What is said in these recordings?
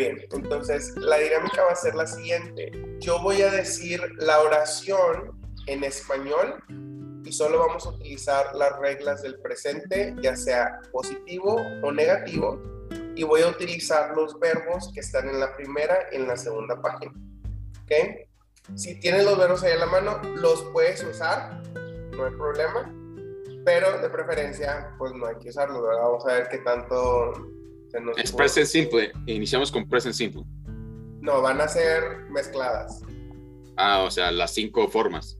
bien, entonces la dinámica va a ser la siguiente. Yo voy a decir la oración en español y solo vamos a utilizar las reglas del presente, ya sea positivo o negativo, y voy a utilizar los verbos que están en la primera y en la segunda página. ¿Ok? Si tienes los verbos ahí en la mano, los puedes usar, no hay problema, pero de preferencia, pues no hay que usarlos, ¿verdad? Vamos a ver qué tanto nos... Es present simple, iniciamos con present simple. No, van a ser mezcladas. Ah, o sea, las cinco formas.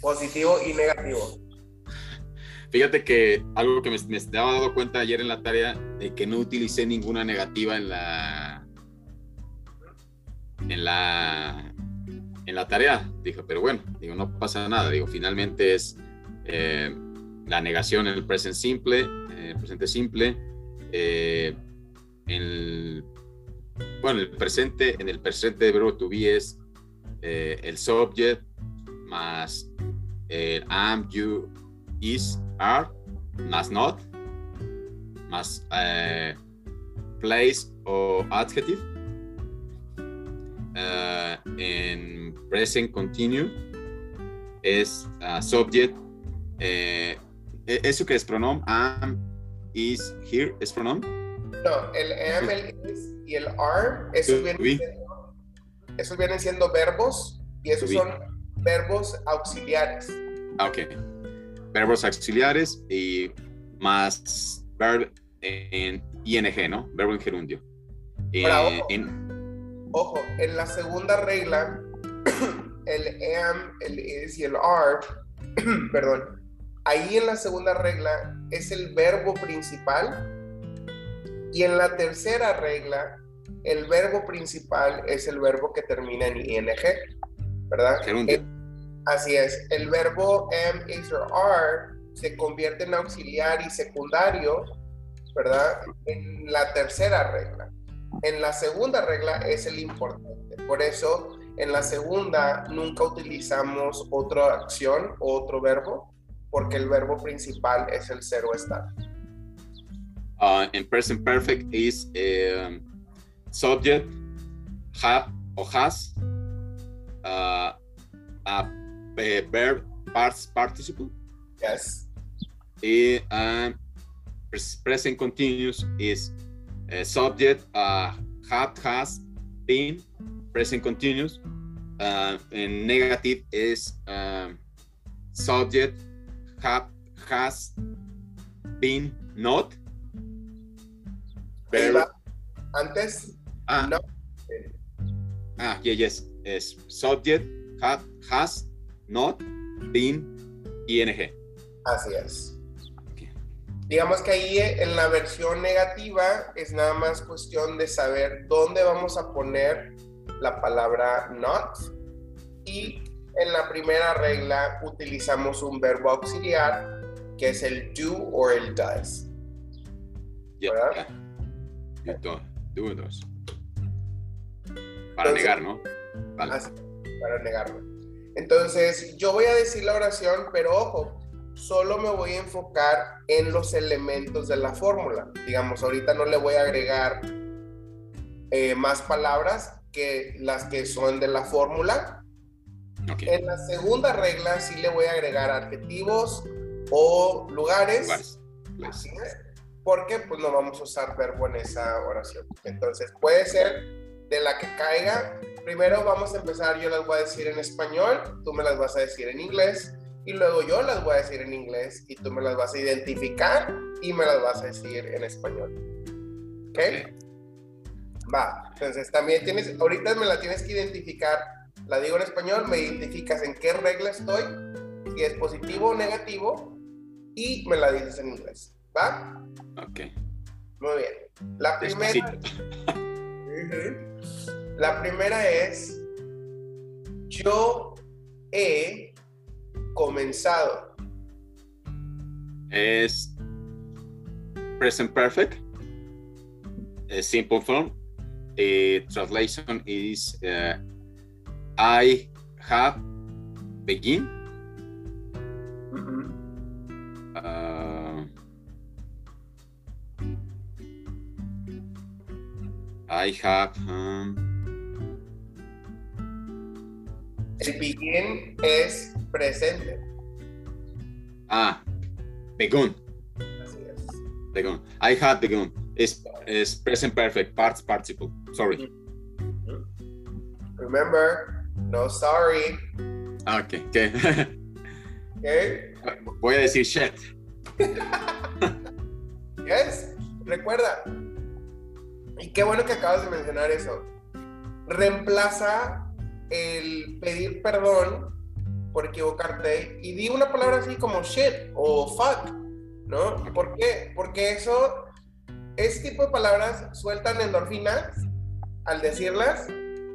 Positivo y negativo. Fíjate que algo que me, me estaba dando cuenta ayer en la tarea de que no utilicé ninguna negativa en la en la en la tarea. Dije, pero bueno, digo, no pasa nada. Digo, finalmente es eh, la negación en el presente simple, el presente simple. Eh, bueno, el presente, en el presente de verbo to be es eh, el subject más el am, you, is, are, más not, más eh, place o adjective. Uh, en present continue es uh, subject. Eh, ¿Eso que es pronom? Am, is, here es pronom? No, el am, el is y el are, esos vienen, siendo, esos vienen siendo verbos y esos son verbos auxiliares. Ah, ok. Verbos auxiliares y más verb en ing, ¿no? Verbo en gerundio. Ahora, Eh, ojo. en- Ojo, en la segunda regla, el am, el is y el are, perdón, ahí en la segunda regla es el verbo principal y en la tercera regla el verbo principal es el verbo que termina en ing, ¿verdad? Eh, Así es, el verbo am, is or are se convierte en auxiliar y secundario, ¿verdad? En la tercera regla. En la segunda regla es el importante. Por eso, en la segunda nunca utilizamos otra acción o otro verbo, porque el verbo principal es el cero estar. Uh, en present perfect is um, subject, have o has, uh, a verb parts participle, Yes. y um, pres- present continuous is uh, subject, uh, have, has, been, present continuous. Uh, en negative is um, subject, have, has, been, not. Va. Antes, Ah, no. ah, yeah, yes. Es subject, have, has, not, been, ing. Así es. Digamos que ahí eh, en la versión negativa es nada más cuestión de saber dónde vamos a poner la palabra not. Y en la primera regla utilizamos un verbo auxiliar que es el do o el does. Yeah, ¿Verdad? yeah. Do. Para Entonces- negar, ¿no? Vale. Así, para negarlo. Entonces, yo voy a decir la oración, pero ojo, solo me voy a enfocar en los elementos de la fórmula. Digamos, ahorita no le voy a agregar eh, más palabras que las que son de la fórmula. Ok. En la segunda regla sí le voy a agregar adjetivos o lugares. Lugares. Así es. Porque pues no vamos a usar verbo en esa oración. Entonces puede ser de la que caiga. Primero vamos a empezar, yo las voy a decir en español, tú me las vas a decir en inglés y luego yo las voy a decir en inglés y tú me las vas a identificar y me las vas a decir en español. ¿Ok? Va. Entonces también tienes, ahorita me la tienes que identificar. La digo en español, me identificas en qué regla estoy, si es positivo o negativo y me la dices en inglés. ¿Va? Ok. Muy bien. La primera, la primera es, yo he comenzado. Es present perfect. eh, simple form. Eh, translation is eh, I have begin. uh, I have. Um, El begin es presente. ah, begun. Así es. Begun. I had begun. Is present perfect. Parts participle. Sorry. Remember, no sorry. Ah, Okay. Okay. Okay? Voy a decir shit. Yes. Recuerda. Y qué bueno que acabas de mencionar eso. Reemplaza el pedir perdón por equivocarte y di una palabra así como shit o fuck, ¿no? ¿Por qué? Porque eso, ese tipo de palabras sueltan endorfinas al decirlas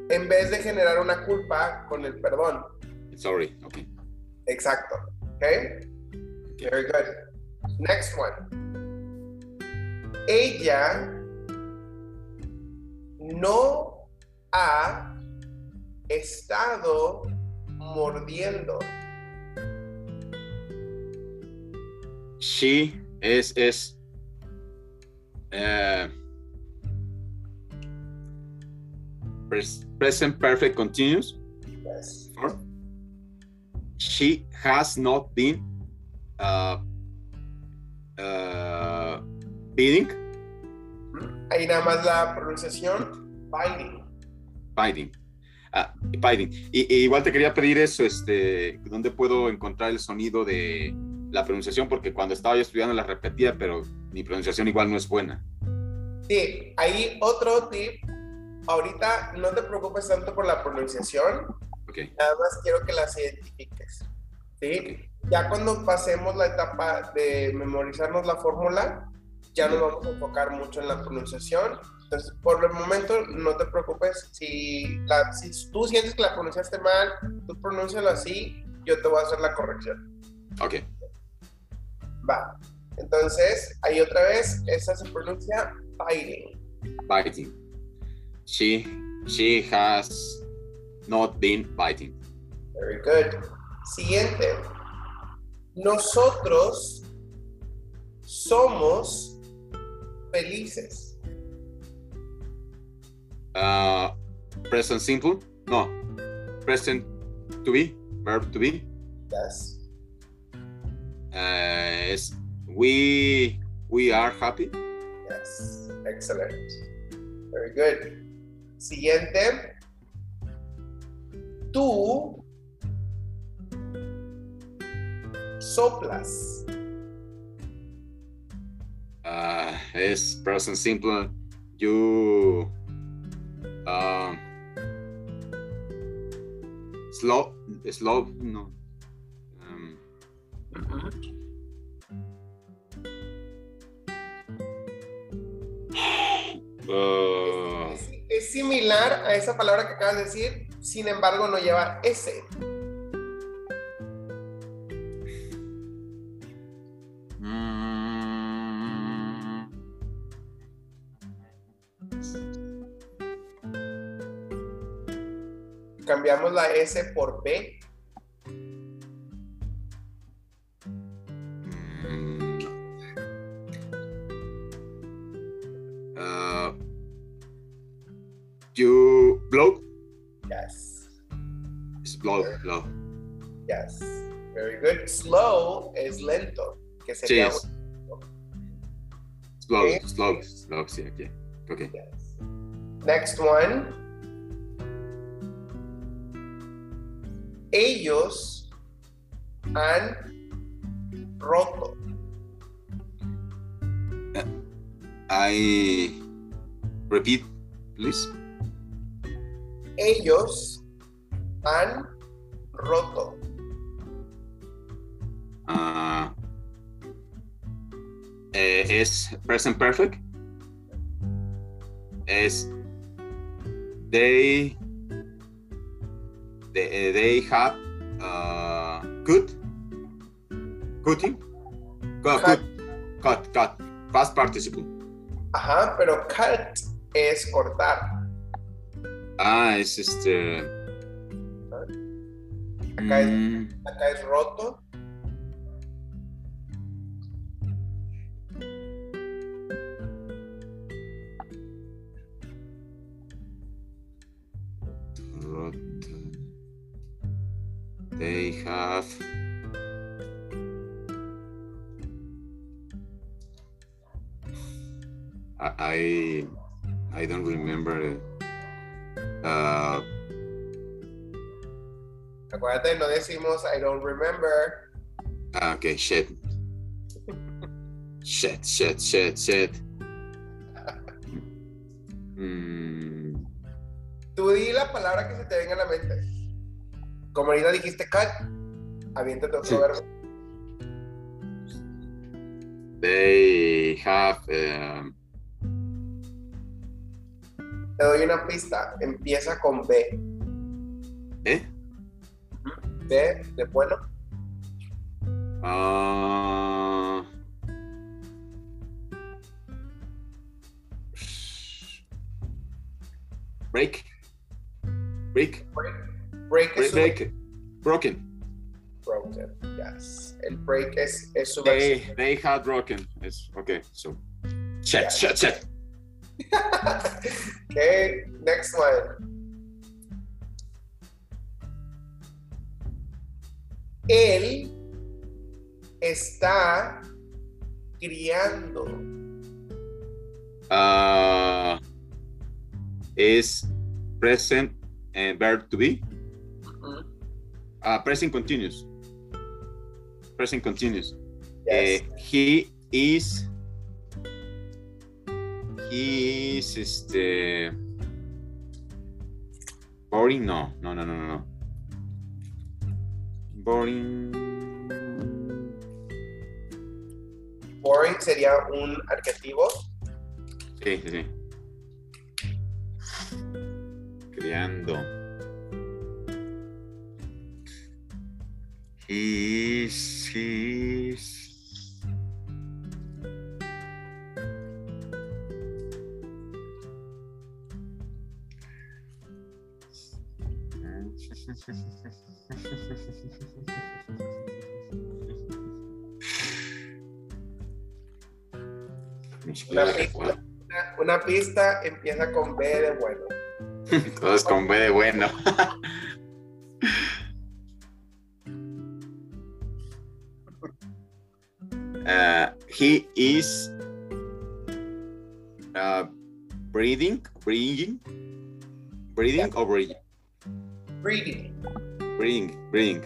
en vez de generar una culpa con el perdón. Sorry. Okay. Exacto. Okay? Very good. Next one. Ella no ha estado mordiendo. She is is. Uh, present perfect continuous. Yes. She has not been uh, uh, biting, Ahí nada más la pronunciación. Biting. biting, ah, biting. Y, y igual te quería pedir eso, este, ¿dónde puedo encontrar el sonido de la pronunciación? Porque cuando estaba yo estudiando la repetía, pero mi pronunciación igual no es buena. Sí, ahí otro tip. Ahorita no te preocupes tanto por la pronunciación, Ok, nada más quiero que las identifiques. ¿Sí? Ya cuando pasemos la etapa de memorizarnos la fórmula, ya nos vamos a enfocar mucho en la pronunciación. Entonces, por el momento, no te preocupes. Si, la, si tú sientes que la pronunciaste mal, tú pronúncialo así, yo te voy a hacer la corrección. ok. Va. Entonces, ahí otra vez, esa se pronuncia biting. biting. She she has not been biting. Very good. Siguiente. Nosotros somos felices. Uh, present simple? No. Present to be, verb to be. Yes. Uh, is we we are happy. Yes. Excellent. Very good. Siguiente. Tú soplas. Uh, is present simple. You um slow slow no. Um, uh, Es, similar a esa palabra que acabas de decir, sin embargo no lleva S. mm, Cambiamos la S por B. sí slow Okay. slow slow sí aquí okay Yes. Next one. Ellos han roto. Uh, I repeat please Ellos han roto. Eh, es present perfect. Es they they, they have uh, cut. Cutting. Cut Cut. cut cut, past participle. Ajá, pero cut es cortar. ah es este. Acá es- mm, Acá es roto. Decimos I don't remember. ah, okay, shit. shit, shit, shit, shit. Mm, Tú di la palabra que se te venga a la mente. Como ahorita dijiste cut, aviéntate otro Sí. verbo. they have. um, Te doy una pista. Empieza con B. eh? B de bueno. Uh, break. Break. Break es Break. su break. Broken. broken. Yes. El break es, es su versión. They they had broken. It's okay. So shit, Yeah. shit, shit. okay, next one. Él está criando. Uh, is present and verb to be. Uh, present continuous. Present continuous. Yes. Eh, he is. He is este. Boring, no, no, no, no, no. Boring. Boring sería un adjetivo. Sí, sí, sí. Creando. He is, he Una pista, una, una pista empieza con B de bueno. Todos con B de bueno. Uh, he is uh, breathing, breathing, breathing or breathing, Reading. breathing, breathing.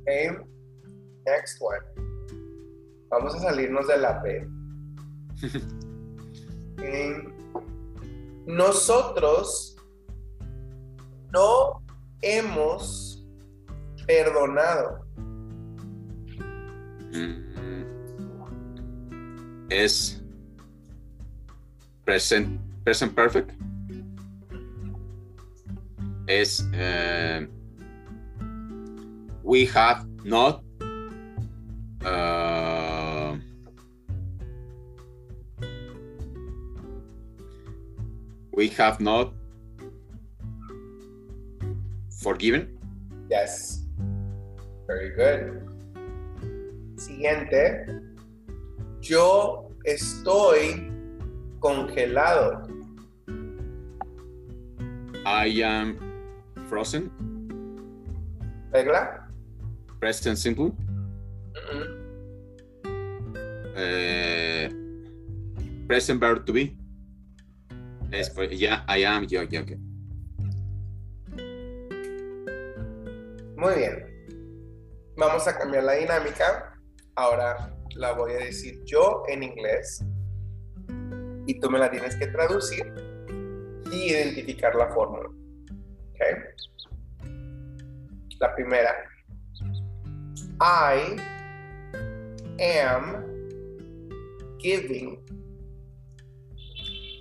Okay. Next one. Vamos a salirnos de la B. Ok. Nosotros no hemos perdonado. Es present, present perfect. Es uh, we have not uh, we have not forgiven. Yes. Very good. Siguiente. Yo estoy congelado. I am frozen. ¿Regla? Present simple. Mm-mm. Eh, present verb to be. Es, pues, ya, I am, yo, yo, okay. Muy bien. Vamos a cambiar la dinámica. Ahora la voy a decir yo en inglés y tú me la tienes que traducir y identificar la fórmula. ¿Ok? La primera. I am giving.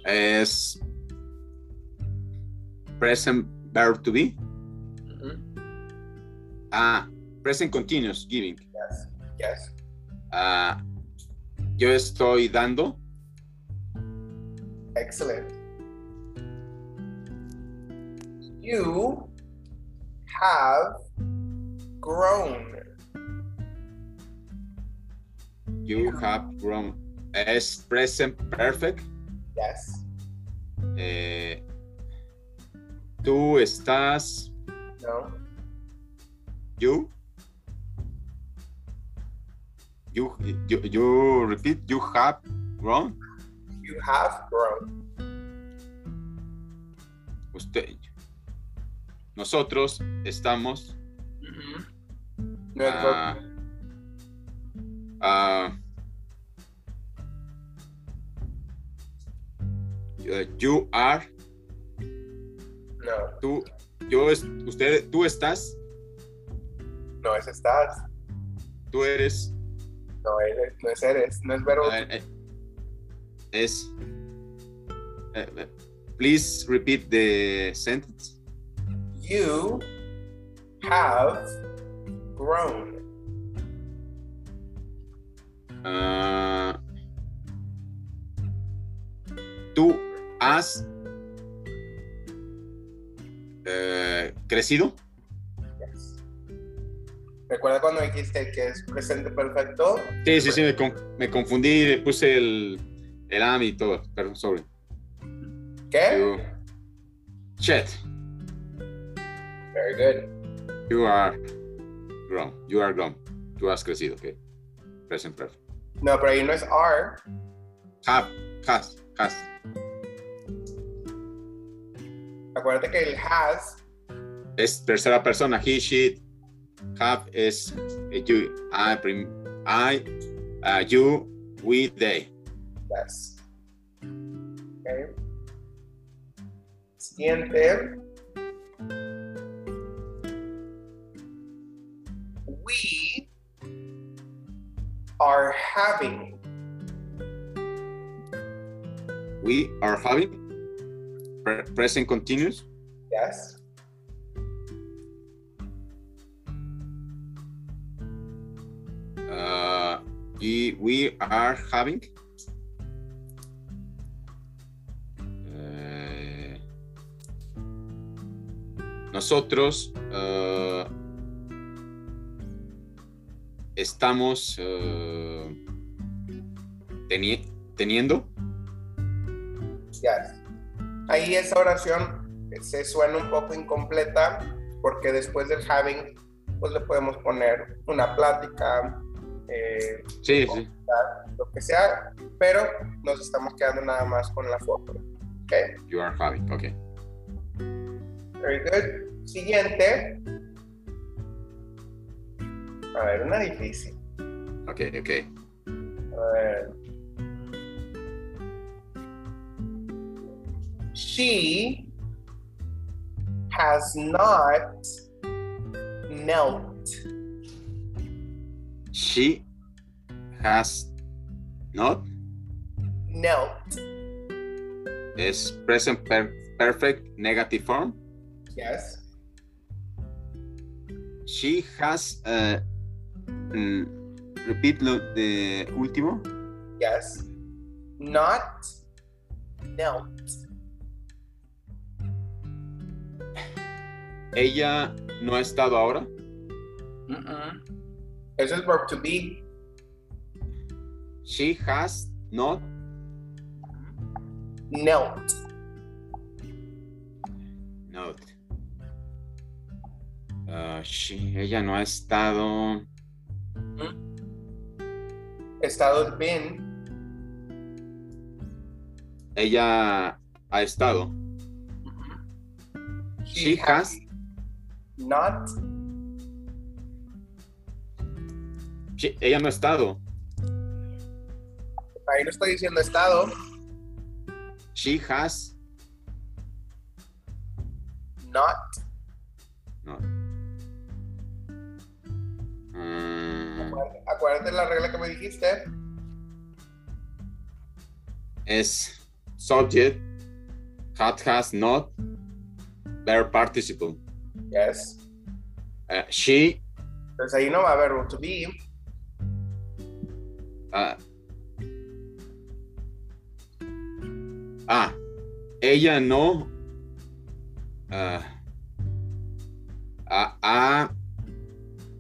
Es present verb to be. Ah, present continuous, giving. Yes. Yes. Ah, yo estoy dando. Excellent. You have grown. You have grown. Es present perfect. Yes. Eh, tú estás, No. you, you, you, you repeat, you have grown, You have grown. usted, nosotros estamos, es ah, verb. ah, uh, you are, No. tú, yo, es- usted, tú estás, No es estás. tú eres, No eres. No es eres. No es verbo. eh, eh, es, eh, eh, please repeat the sentence. You have grown. Ah, tú has eh, crecido. Yes. Recuerda cuando dijiste que es presente perfecto. Sí, sí, sí, me, con- me confundí, le puse el, el am y todo. Perdón, sorry. ¿Qué? Shit, Very good. you are grown. You are grown. Tú has crecido, ok. Present perfect. No, pero ahí no es are. Have, has, has. Acuérdate que el has Es tercera persona. He, she, have es you, I, prim- I, uh, you, we, they. Yes. Okay. Siguiente. We are having. We are having pre- present continuous. Yes. Uh, we are having. Eh, nosotros uh, estamos uh, teni- teniendo. Ahí esa oración se suena un poco incompleta porque después del having, pues le podemos poner una plática, eh, Sí, sí. lo que sea, pero nos estamos quedando nada más con la fórmula. Okay. You are having. Okay. Very good. Siguiente. A ver, una difícil. Okay. Okay. A ver. She has not knelt. She has not Knelt. Is present per- perfect negative form. Yes. She has uh, mm, repeat lo de último. Yes. Not knelt. Ella no ha estado ahora. Eso es verb to be. She has not Knelt. not. Uh, she, ella no ha estado. Estado es been. Ella ha estado. She has. not she- ella no ha estado. ahí no estoy diciendo estado, She has not. Acuérdate la regla que me dijiste. es subject. Had has not. Verb participle. Yes. Uh, she Entonces ahí no va a haber to be. Ah. Ah, ella no. Ah. Ah, ah,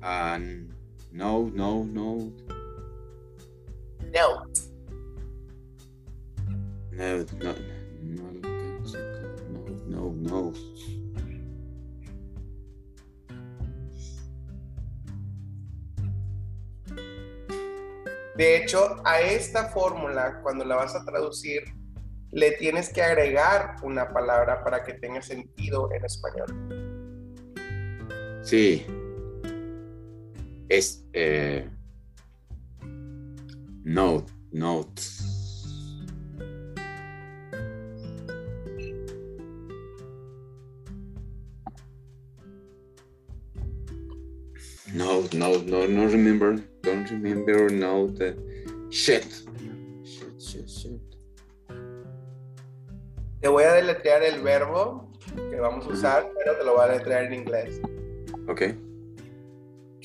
ah, no, no, no. No. No, no, no, no, no. De hecho, a esta fórmula, cuando la vas a traducir, le tienes que agregar una palabra para que tenga sentido en español. Sí, es eh, note, note. No, no, no, no remember. Don't remember. No, the shit. Shit, shit, shit. Te voy a deletrear el verbo que vamos a usar, pero te lo voy a deletrear en inglés. Ok.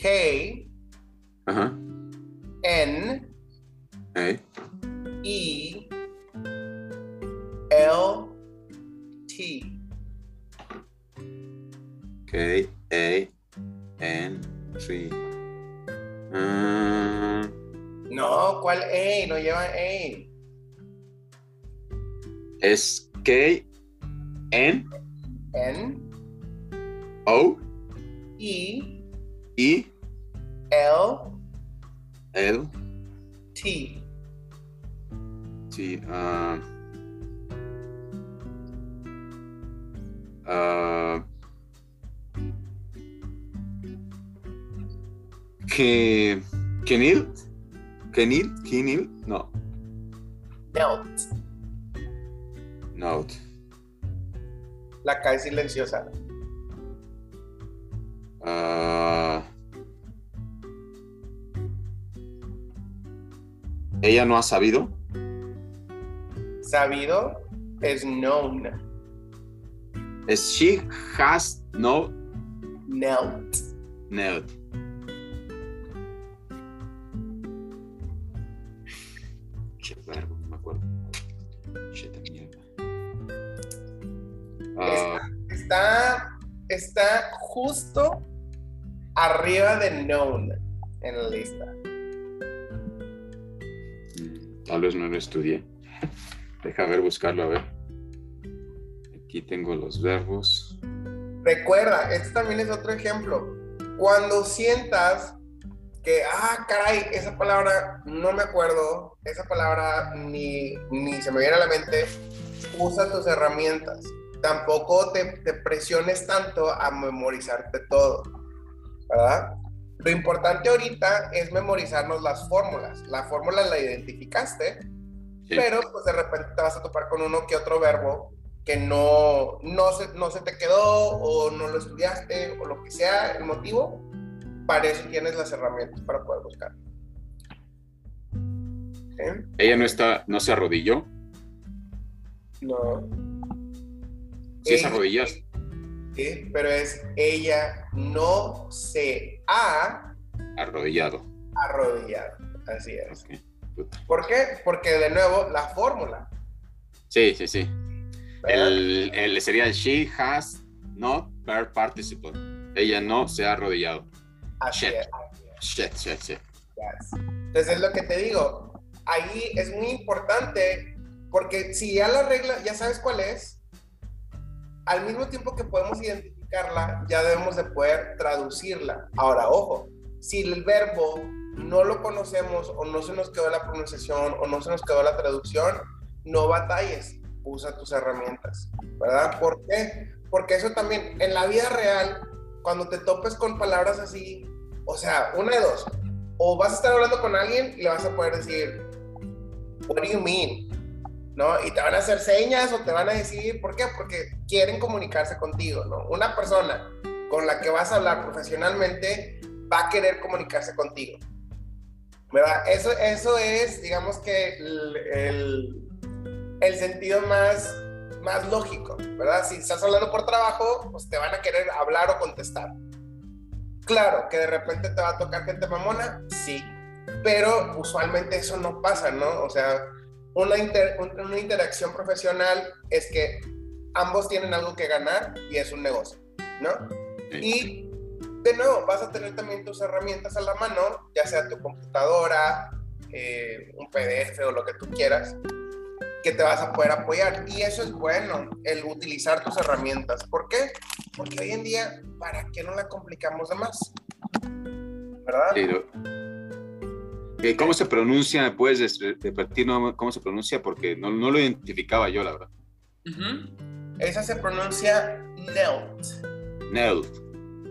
K Ajá. N. E L T. K A N T. Ah, No, ¿cuál A? No lleva A. es K N N O E E L L T. T. ah, ah, que Kenil Kenil Kenil no Melt. Note. La es silenciosa. Ah, ella no ha sabido. Sabido es known. Es she has no Knelt. known. Che verbo, no me acuerdo. Che de mierda. Ah, Está, está justo arriba de known en la lista. Tal vez no lo estudié. Deja ver, buscarlo, a ver. Aquí tengo los verbos. Recuerda, este también es otro ejemplo. Cuando sientas que, ah, caray, esa palabra no me acuerdo, esa palabra ni, ni se me viene a la mente, usa tus herramientas. Tampoco te, te presiones tanto a memorizarte todo, ¿verdad? Lo importante ahorita es memorizarnos las fórmulas. La fórmula la identificaste, Sí. pero pues de repente te vas a topar con uno que otro verbo que no, no, se, no se te quedó o no lo estudiaste o lo que sea el motivo, para eso tienes las herramientas para poder buscar. ¿Eh? Ella no está, no se arrodilló. No. Sí, se Ella- arrodilló. Sí, pero es ella no se ha Arrodillado. arrodillado. Así es. Ok, puta. ¿Por qué? Porque de nuevo, la fórmula. Sí, sí, sí. El, el- sería el she has not verb participle. Ella no se ha arrodillado. Así shit. es. Shit, shit, shit. Yes. Entonces es lo que te digo. Ahí es muy importante porque si ya la regla, ya sabes cuál es, al mismo tiempo que podemos identificarla, ya debemos de poder traducirla. Ahora, ojo, si el verbo no lo conocemos o no se nos quedó la pronunciación o no se nos quedó la traducción, no batalles, usa tus herramientas, ¿verdad? ¿Por qué? Porque eso también, en la vida real, cuando te topes con palabras así, o sea, una de dos, o vas a estar hablando con alguien y le vas a poder decir, what do? ¿No? Y te van a hacer señas o te van a decir, ¿por qué? Porque quieren comunicarse contigo, ¿no? Una persona con la que vas a hablar profesionalmente va a querer comunicarse contigo. ¿Verdad? Eso, eso es, digamos que el, el, sentido más, más lógico, ¿verdad? Si estás hablando por trabajo, pues te van a querer hablar o contestar. Claro, que de repente te va a tocar gente mamona, sí, pero usualmente eso no pasa, ¿no? O sea, una, inter- un- una interacción profesional es que ambos tienen algo que ganar y es un negocio, ¿no? Y de nuevo, vas a tener también tus herramientas a la mano, ya sea tu computadora, eh, un PDF o lo que tú quieras, que te vas a poder apoyar. Y eso es bueno, el utilizar tus herramientas. ¿Por qué? Porque hoy en día, ¿para qué no la complicamos de más? ¿Verdad? Sí, ¿Cómo se pronuncia? ¿Puedes des- repetir cómo se pronuncia? Porque no, no lo identificaba yo, la verdad. Esa se pronuncia knelt. Neld.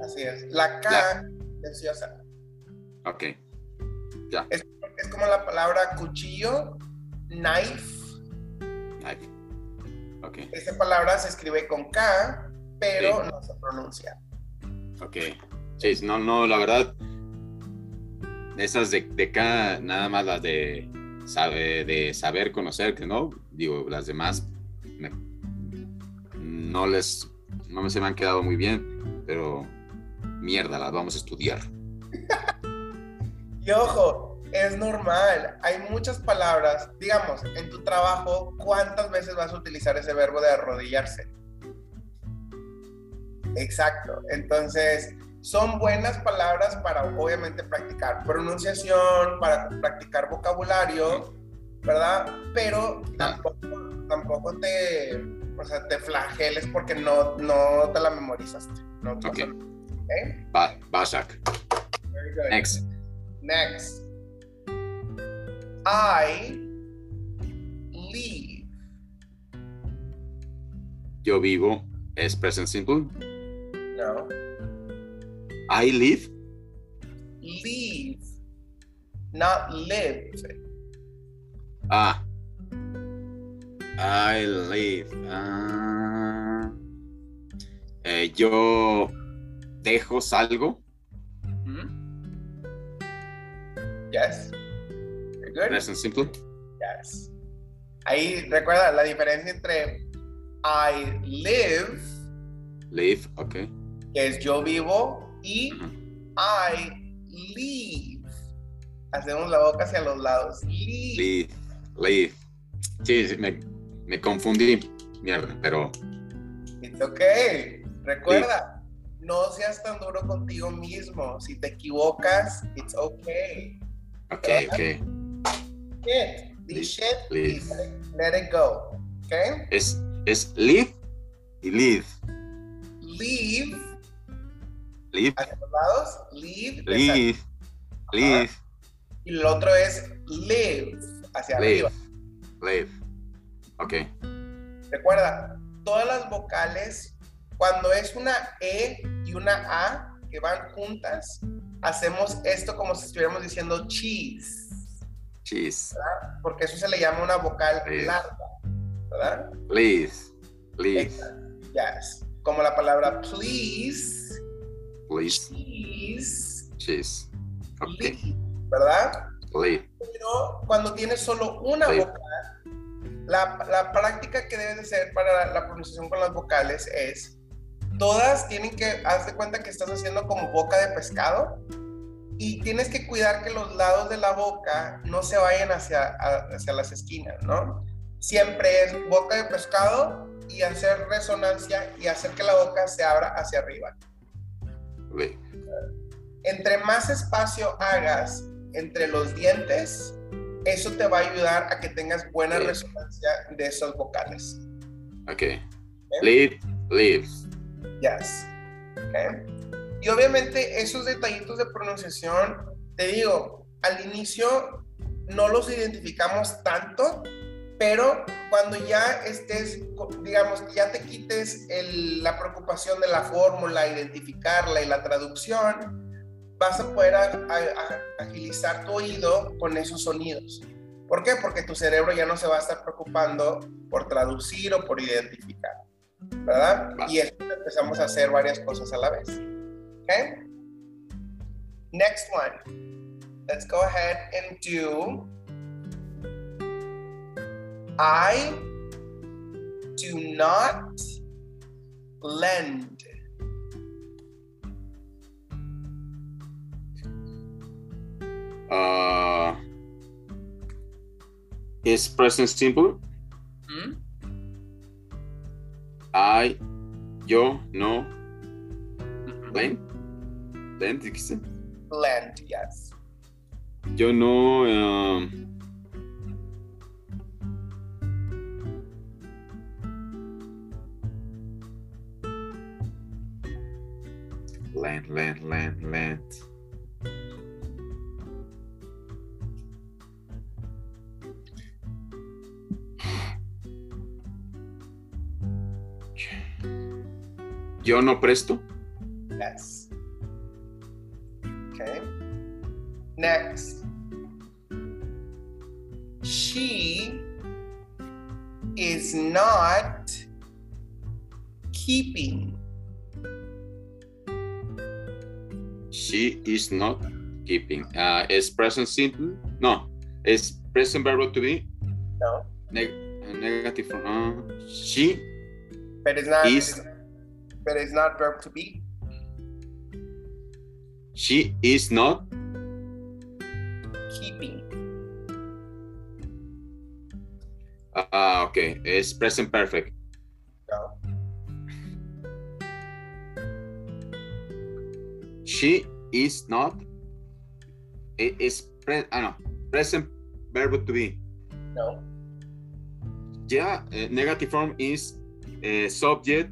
Así es. La K preciosa. Ok. Es como la palabra cuchillo, knife. Knife. Ok. Esa palabra se escribe con K, pero Sí. no se pronuncia. Ok. Sí, no, no, la verdad. Esas de, de acá, nada más las de, sabe- de saber conocer, que no. Digo, las demás no les. No me se me han quedado muy bien, pero mierda, las vamos a estudiar. Y ojo, es normal. Hay muchas palabras. Digamos, en tu trabajo, ¿cuántas veces vas a utilizar ese verbo de arrodillarse? Exacto. Entonces, son buenas palabras para obviamente practicar pronunciación, para practicar vocabulario, ¿verdad? Pero tampoco, tampoco te, o sea, te flageles porque no, no te la memorizaste. No, Ok. Va, va, Zach. Very good. Next. Next. I leave. Yo vivo es present simple. No. I live. Leave. Not live. Ah. I live. Ah. Eh, yo dejo, salgo. Hmm? Yes. Very good. Present simple. Yes. Ahí recuerda la diferencia entre I live, Live, ok. que es yo vivo, y. I leave. Hacemos la boca hacia los lados. Leave. Live. Live. Sí, sí, me, me confundí. Mierda, pero It's okay. Recuerda, no seas tan duro contigo mismo. Si te equivocas, it's okay. ok, ok. Shit. Leave. shit, Leave. let it go. Okay? Es, es live y live. Leave Live, hacia los lados, live, live, y el otro es live hacia live, arriba. live. Ok, Recuerda, todas las vocales, cuando es una E y una A que van juntas, hacemos esto como si estuviéramos diciendo cheese. cheese. porque eso se le llama una vocal larga, ¿verdad? Live, live, Yes. Como la palabra please, please, cheese, cheese. Ok, leave, ¿verdad? live. Pero cuando tienes solo una Sí. vocal, la, la práctica que debes de hacer para la, la pronunciación con las vocales es, todas tienen que, haz de cuenta que estás haciendo como boca de pescado y tienes que cuidar que los lados de la boca no se vayan hacia, a- hacia las esquinas, ¿no? Siempre es boca de pescado y hacer resonancia y hacer que la boca se abra hacia arriba. Entre más espacio hagas entre los dientes, eso te va a ayudar a que tengas buena resonancia de esos vocales. Ok, live, live. Yes. Okay. Y obviamente esos detallitos de pronunciación, te digo, al inicio no los identificamos tanto, pero cuando ya estés, digamos, ya te quites el- la preocupación de la fórmula, identificarla y la traducción, vas a poder a- a- a- agilizar tu oído con esos sonidos. ¿Por qué? Porque tu cerebro ya no se va a estar preocupando por traducir o por identificar. ¿Verdad? Y empezamos a hacer varias cosas a la vez. ¿Ok? Next one. Let's go ahead and do I do not lend. Uh, is present simple. Hmm? I, yo, no, lend. Lend, dijiste. Lend, yes. Yo no. um, land, land, land, land. Yo no presto. Yes. Okay. Next. She is not keeping She is not keeping. Uh, es present simple. No, Is present verb to be. No. Neg negative. Uh, she But it's not. Is- But it's not verb to be. she is not Keeping. Ah, ok. Es present perfect. No. She is not. Is pre, ah, no. Present verb to be. No. Yeah, uh, negative form is uh, subject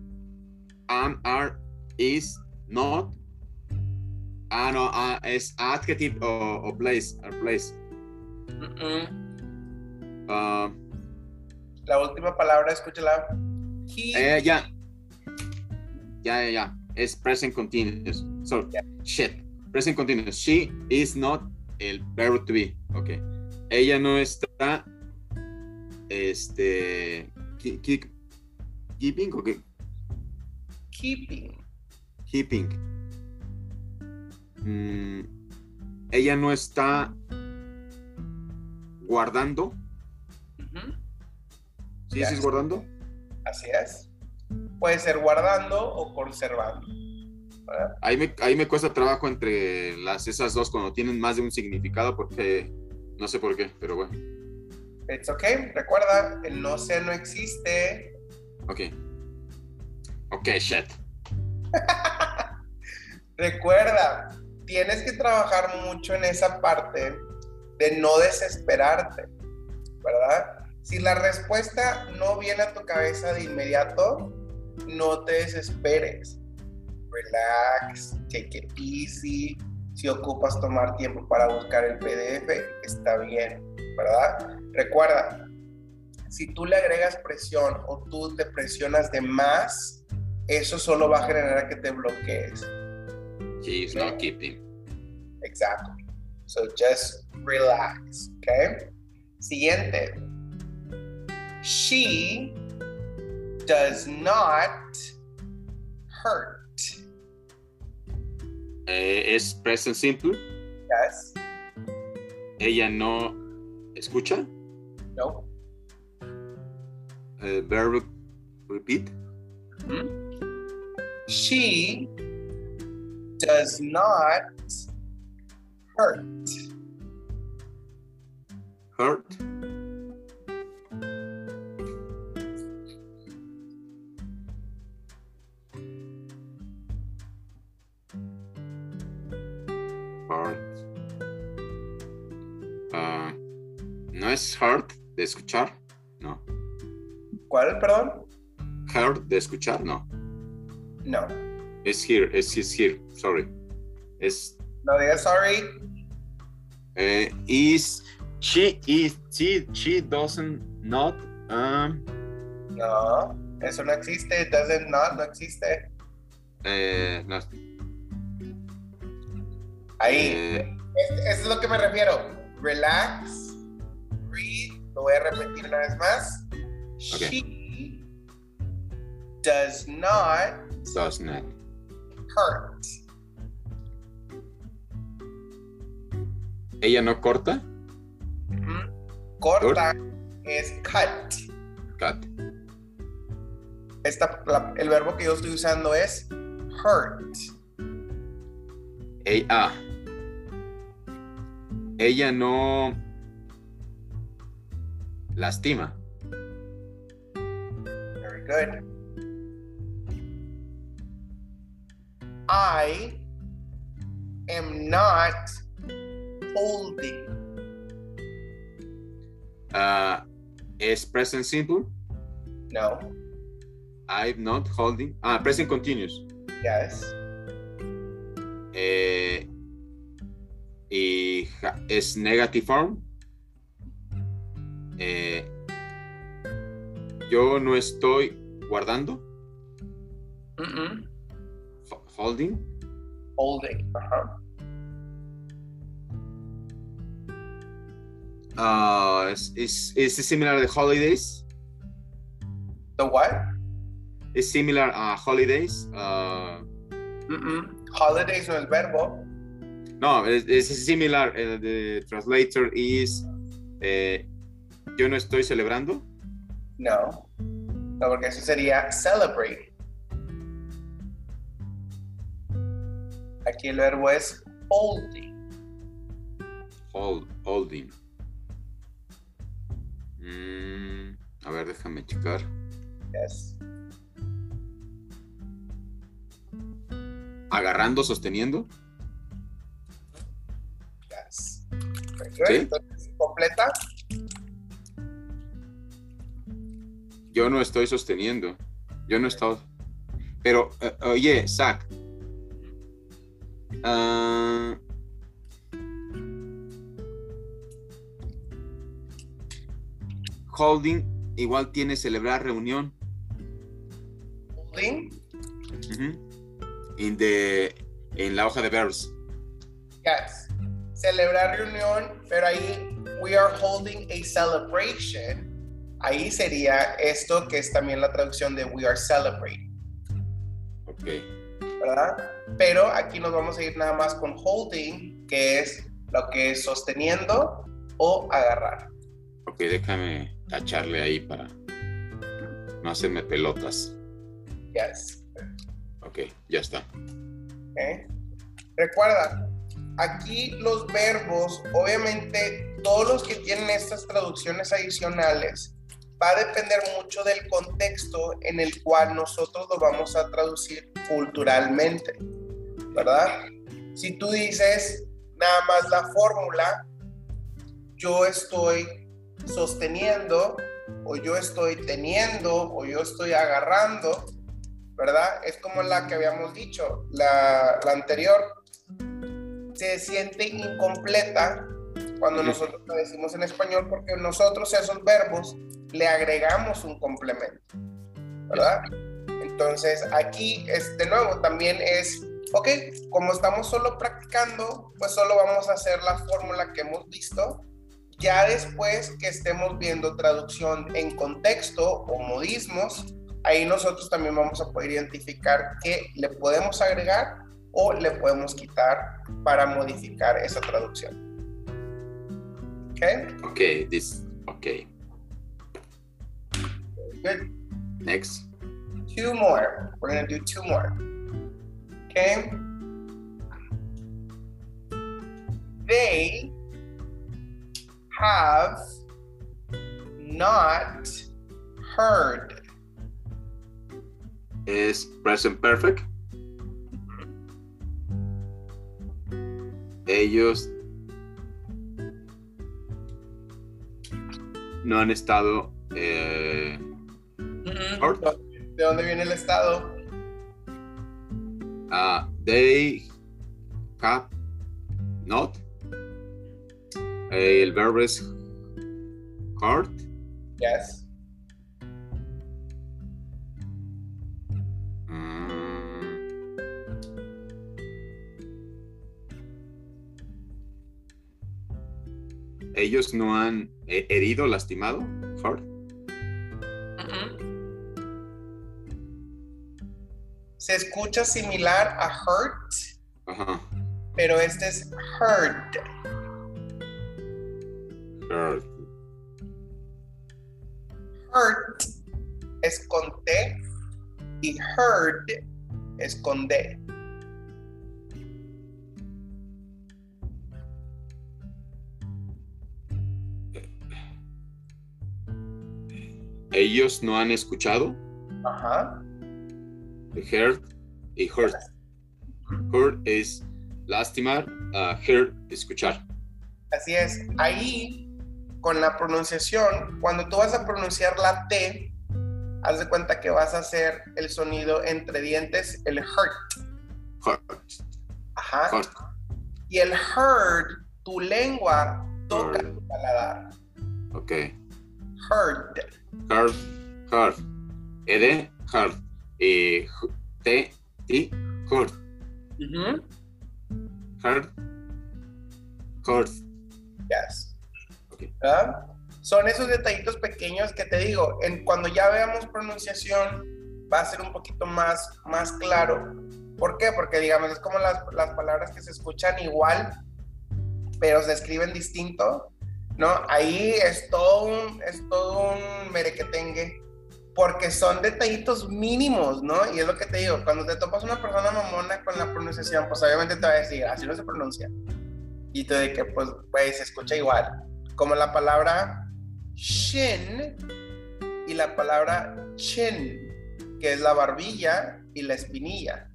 am, are, is, not. Ah, no, ah, es adjective o, o place, or place. Mm-mm. Ah, La última palabra, escúchala. He. eh, ya. Ya, ya, ya. Es present continuous. So, Yeah. shit. Present continuous. She is not el verb to be. Ok. Ella no está. Este. ki- Keeping o qué? Keeping. Keeping. Mm, ella no está guardando. ¿Sí dices guardando? Así es. Puede ser guardando o conservando. Ahí me, ahí me cuesta trabajo entre las, esas dos cuando tienen más de un significado porque no sé por qué, pero bueno. It's okay. Recuerda, el no sé no existe. Ok. Ok, shit. Recuerda, tienes que trabajar mucho en esa parte de no desesperarte, ¿verdad? Si la respuesta no viene a tu cabeza de inmediato, no te desesperes. Relax, take it easy. Si ocupas tomar tiempo para buscar el PDF, está bien, ¿verdad? Recuerda, si tú le agregas presión o tú te presionas de más, eso solo va a generar que te bloquees. He is not keeping. Exactly. So just relax, okay? Siguiente. She does not hurt. Eh, es present simple. Yes. Ella no escucha. No. Eh, verb repeat. She does not hurt. Hurt. Hurt. No es hurt de escuchar, no. ¿Cuál, perdón? Hurt de escuchar, no. No. Es here, es is here, sorry. Es No digas sorry. eh, is she is she she doesn't not um No. Eso no existe. Doesn't not, no existe. eh, no, Ahí. eh, es lo que me refiero. Relax. Voy a repetir una vez más. She does not does not. hurt. Ella no corta. Corta es cut. cut. Esta, la- el verbo que yo estoy usando es hurt. Ella. Ella no lastima. Very good. I am not holding. Ah, es present simple. No. I'm not holding. Ah, present continuous. Yes. Eh, ja- es negative form. Eh, yo no estoy guardando. Holding. Ajá. Uh, is, is, is it similar to holidays? The what? Is similar a holidays? Uh. Holidays no es verbo. no, es, es similar. uh, the translator is. eh, yo no estoy celebrando. No. No, porque eso sería celebrate. Aquí el verbo es holding. Hold, holding. Mm, a ver, déjame checar. Yes. Agarrando, sosteniendo. Yes. Sí. Entonces, completa. Yo no estoy sosteniendo. Yo no estoy. Pero, eh, oye, Zach. ah, holding igual tiene celebrar reunión. Holding. In the- en la hoja de verbs. Yes. Celebrar reunión, pero ahí we are holding a celebration. Ahí sería esto que es también la traducción de we are celebrating, Ok. ¿verdad? Pero aquí nos vamos a ir nada más con holding, que es lo que es sosteniendo o agarrar. Ok, déjame tacharle ahí para no hacerme pelotas. Yes. Ok, ya está. ¿ok? Recuerda, aquí los verbos, obviamente todos los que tienen estas traducciones adicionales, va a depender mucho del contexto en el cual nosotros lo vamos a traducir culturalmente, ¿verdad? Si tú dices nada más la fórmula, yo estoy sosteniendo, o yo estoy teniendo, o yo estoy agarrando, ¿verdad? Es como la que habíamos dicho, la, la anterior. Se siente incompleta cuando nosotros la decimos en español porque nosotros esos verbos le agregamos un complemento, ¿verdad? Entonces aquí, es, de nuevo, también es, ok, como estamos solo practicando, pues solo vamos a hacer la fórmula que hemos visto. Ya después que estemos viendo traducción en contexto o modismos, ahí nosotros también vamos a poder identificar qué le podemos agregar o le podemos quitar para modificar esa traducción. ¿Ok? Ok, this. Ok. Good. Next. Two more. We're going to do two more. Okay? They have not heard. Es present perfect. Ellos no han estado. eh, ¿De dónde viene el estado? ah, they have not. El verbo es heard. Yes. Mm. Ellos no han eh, herido, lastimado. Hurt. Se escucha similar a hurt, Ajá. pero este es heard. Hurt. Hurt es con T y heard es con D. Ellos no han escuchado. Ajá. Heard y hurt. Hurt es lastimar. heard, escuchar. Así es. Ahí, con la pronunciación, cuando tú vas a pronunciar la T, haz de cuenta que vas a hacer el sonido entre dientes, el hurt. Hurt. Ajá. Hurt. Y el heard, tu lengua toca tu paladar. Ok. Heard. Hurt. Hurt. Ed. Hurt. Y ju- T. T. Hurt. Ujú. Heard. Heard. Yes. Son esos detallitos pequeños que te digo, en, cuando ya veamos pronunciación va a ser un poquito más, más claro. ¿Por qué? Porque digamos, es como las, las palabras que se escuchan igual, pero se escriben distinto, ¿no? Ahí es todo un, es todo un merequetengue, porque son detallitos mínimos, ¿no? Y es lo que te digo, cuando te topas una persona mamona con la pronunciación, pues obviamente te va a decir, así no se pronuncia. Y tú de que, pues, güey, se escucha igual. Como la palabra shin y la palabra chin, que es la barbilla y la espinilla.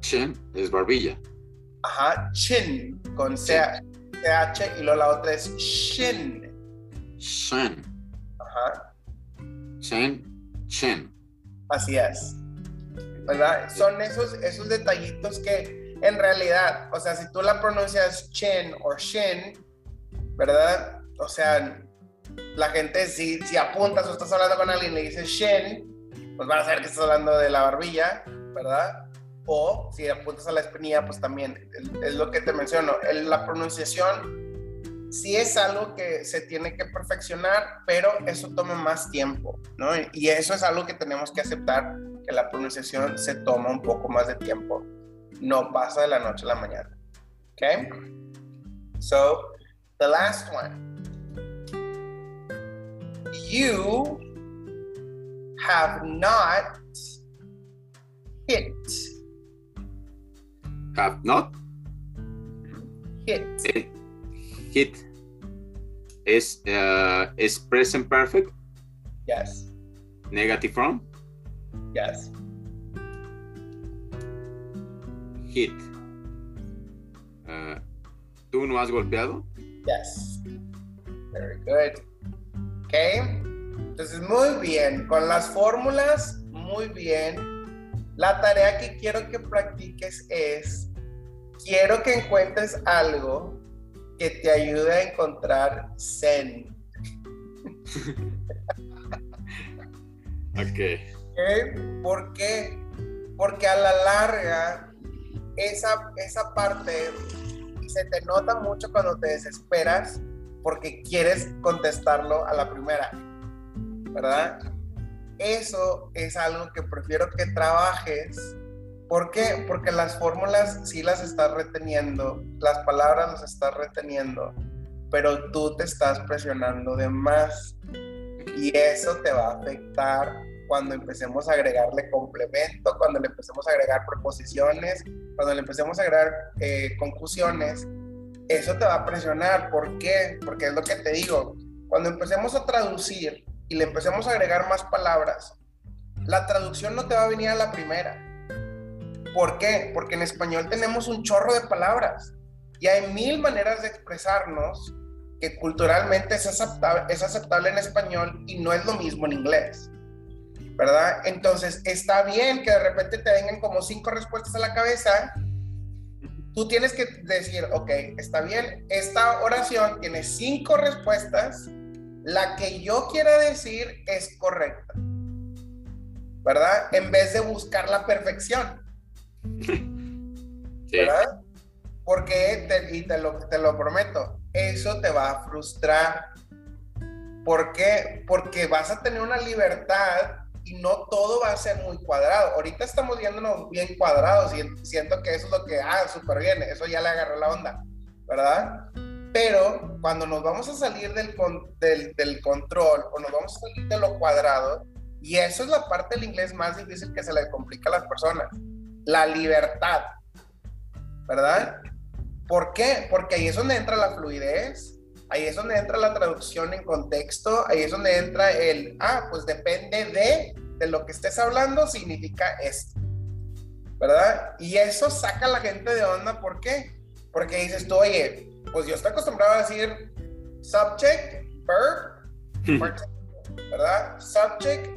Chin es barbilla. Ajá, chin, con CH y luego la otra es shin. Shin. Ajá, Chin. Chin. así es. ¿Verdad? Son esos, esos detallitos que en realidad, o sea, si tú la pronuncias chin o shin, ¿verdad? O sea, la gente, si, si apuntas o estás hablando con alguien y le dices shin, pues van a saber que estás hablando de la barbilla, ¿verdad? O si apuntas a la espinilla, pues también es lo que te menciono. El- la pronunciación sí es algo que se tiene que perfeccionar, pero eso toma más tiempo, ¿no? Y eso es algo que tenemos que aceptar, que la pronunciación se toma un poco más de tiempo. No pasa de la noche a la mañana. ¿Ok? So, the last one. You have not hit. Have not Hit. Eh, hit. Es, uh, es present perfect. Yes. Negative form. Yes. Hit. Uh, ¿Tú no has golpeado? Yes. Very good. Ok. Entonces, muy bien. Con las fórmulas, muy bien. La tarea que quiero que practiques es, quiero que encuentres algo que te ayude a encontrar Zen. Ok. ¿Por qué? Porque a la larga, esa, esa parte se te nota mucho cuando te desesperas porque quieres contestarlo a la primera, ¿verdad? Eso es algo que prefiero que trabajes. ¿Por qué? Porque las fórmulas sí las estás reteniendo, las palabras las estás reteniendo, pero tú te estás presionando de más y eso te va a afectar cuando empecemos a agregarle complemento, cuando le empecemos a agregar preposiciones, cuando le empecemos a agregar eh, concusiones, eso te va a presionar. ¿Por qué? Porque es lo que te digo. Cuando empecemos a traducir y le empecemos a agregar más palabras, la traducción no te va a venir a la primera. ¿Por qué? Porque en español tenemos un chorro de palabras y hay mil maneras de expresarnos que culturalmente es aceptable, es aceptable en español y no es lo mismo en inglés. ¿Verdad? Entonces, está bien que de repente te vengan como cinco respuestas a la cabeza. Tú tienes que decir, ok, está bien, esta oración tiene cinco respuestas. La que yo quiera decir es correcta. ¿Verdad? En vez de buscar la perfección. Sí. ¿verdad? Porque, te- y te lo, te lo prometo, eso te va a frustrar. ¿Por qué? Porque vas a tener una libertad y no todo va a ser muy cuadrado. Ahorita estamos viéndonos bien cuadrados y siento que eso es lo que, ah, súper bien, eso ya le agarró la onda, ¿verdad? Pero cuando nos vamos a salir del, con- del, del control o nos vamos a salir de lo cuadrado, y eso es la parte del inglés más difícil que se le complica a las personas, la libertad, ¿verdad? ¿Por qué? Porque ahí es donde entra la fluidez, ahí es donde entra la traducción en contexto, ahí es donde entra el, ah, pues depende de, de lo que estés hablando, significa esto, ¿verdad? Y eso saca a la gente de onda, ¿por qué? Porque dices tú, oye, pues yo estoy acostumbrado a decir subject, verb, participle, ¿verdad? Subject,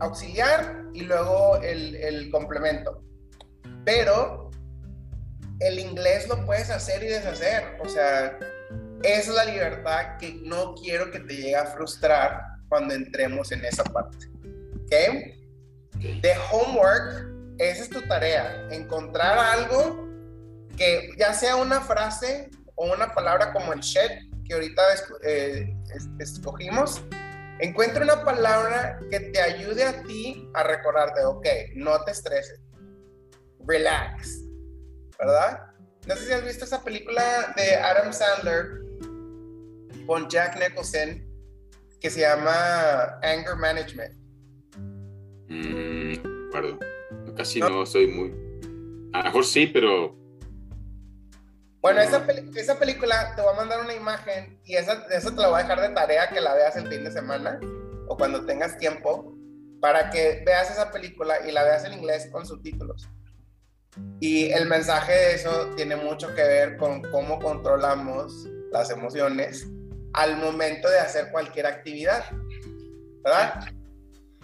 auxiliar y luego el, el complemento. Pero el inglés lo puedes hacer y deshacer. O sea, esa es la libertad que no quiero que te llegue a frustrar cuando entremos en esa parte. ¿Ok? Ok. The homework esa es tu tarea, encontrar algo que ya sea una frase o una palabra como el shed que ahorita eh, escogimos, encuentra una palabra que te ayude a ti a recordarte, ok, no te estreses, relax, ¿verdad? No sé si has visto esa película de Adam Sandler con Jack Nicholson que se llama Anger Management. Mm. Casi no soy muy. A lo mejor sí, pero bueno, esa, esa, película te voy a mandar una imagen y esa, esa te la voy a dejar de tarea que la veas el fin de semana o cuando tengas tiempo para que veas esa película y la veas en inglés con subtítulos. Y el mensaje de eso tiene mucho que ver con cómo controlamos las emociones al momento de hacer cualquier actividad. ¿Verdad?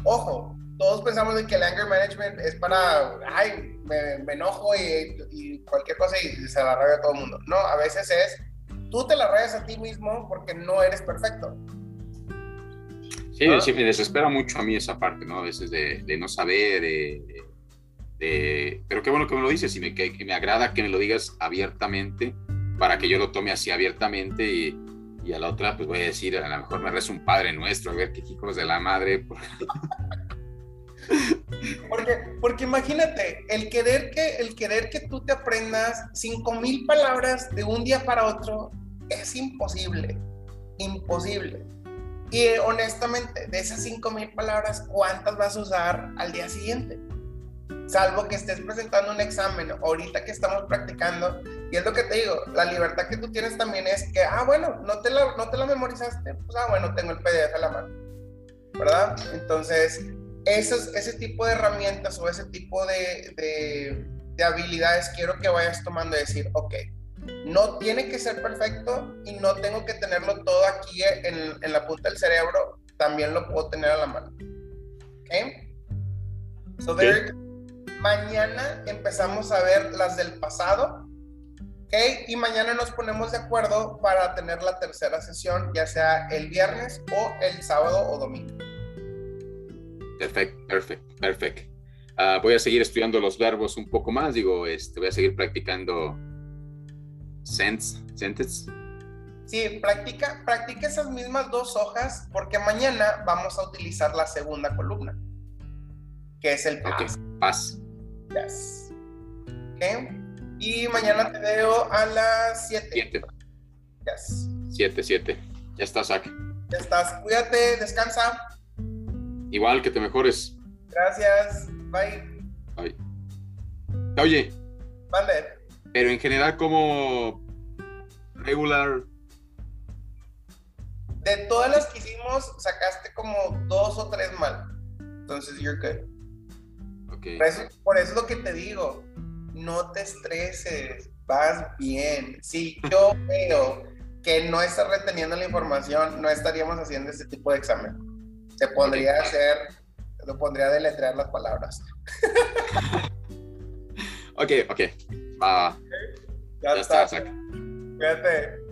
Ojo, todos pensamos en que el anger management es para, ay, me, enojo y, cualquier cosa y se la rabia a todo el mundo. No, a veces es, tú te la rayas a ti mismo porque no eres perfecto. Sí, sí, me desespera mucho a mí esa parte, ¿no? A veces de, de no saber, de, pero qué bueno que me lo dices y me, que, me agrada que me lo digas abiertamente para que yo lo tome así abiertamente y, y a la otra pues voy a decir, a lo mejor me rezo un Padre Nuestro, a ver qué hijos de la madre. Porque, porque imagínate, el querer, que, el querer que tú te aprendas cinco mil palabras de un día para otro es imposible, imposible. Y honestamente, de esas cinco mil palabras, ¿cuántas vas a usar al día siguiente? Salvo que estés presentando un examen, ahorita que estamos practicando, y es lo que te digo, la libertad que tú tienes también es que, ah, bueno, no te la, no te la memorizaste, pues, ah, bueno, tengo el PDF a la mano, ¿verdad? Entonces, ese tipo de herramientas o ese tipo de, habilidades quiero que vayas tomando y decir, ok, no tiene que ser perfecto y no tengo que tenerlo todo aquí en, la punta del cerebro, también lo puedo tener a la mano. ¿Ok? So, mañana empezamos a ver las del pasado. ¿Ok? Y mañana nos ponemos de acuerdo para tener la tercera sesión, ya sea el viernes o el sábado o domingo. Perfecto, perfecto, perfecto. Ah, voy a seguir estudiando los verbos un poco más, digo, este, voy a seguir practicando sense, sentence. Sí, practica, practica esas mismas dos hojas porque mañana vamos a utilizar la segunda columna, que es el pass. pass. Yes. Okay. Y mañana te veo a las 7. 7. Yes. 7, 7. Ya estás, aquí. Ya estás. Cuídate, descansa. Igual que te mejores. Gracias. Bye. Bye. Oye. Vale. Pero en general, como regular. De todas las que hicimos, sacaste como dos o tres mal. Entonces, you're good. Okay. Por eso, por eso es lo que te digo. No te estreses. Vas bien. Si yo veo que no estás reteniendo la información, no estaríamos haciendo este tipo de examen. Se podría hacer, lo pondría a deletrear las palabras. ok, ok. Va. Ya, está. está. Cuídate.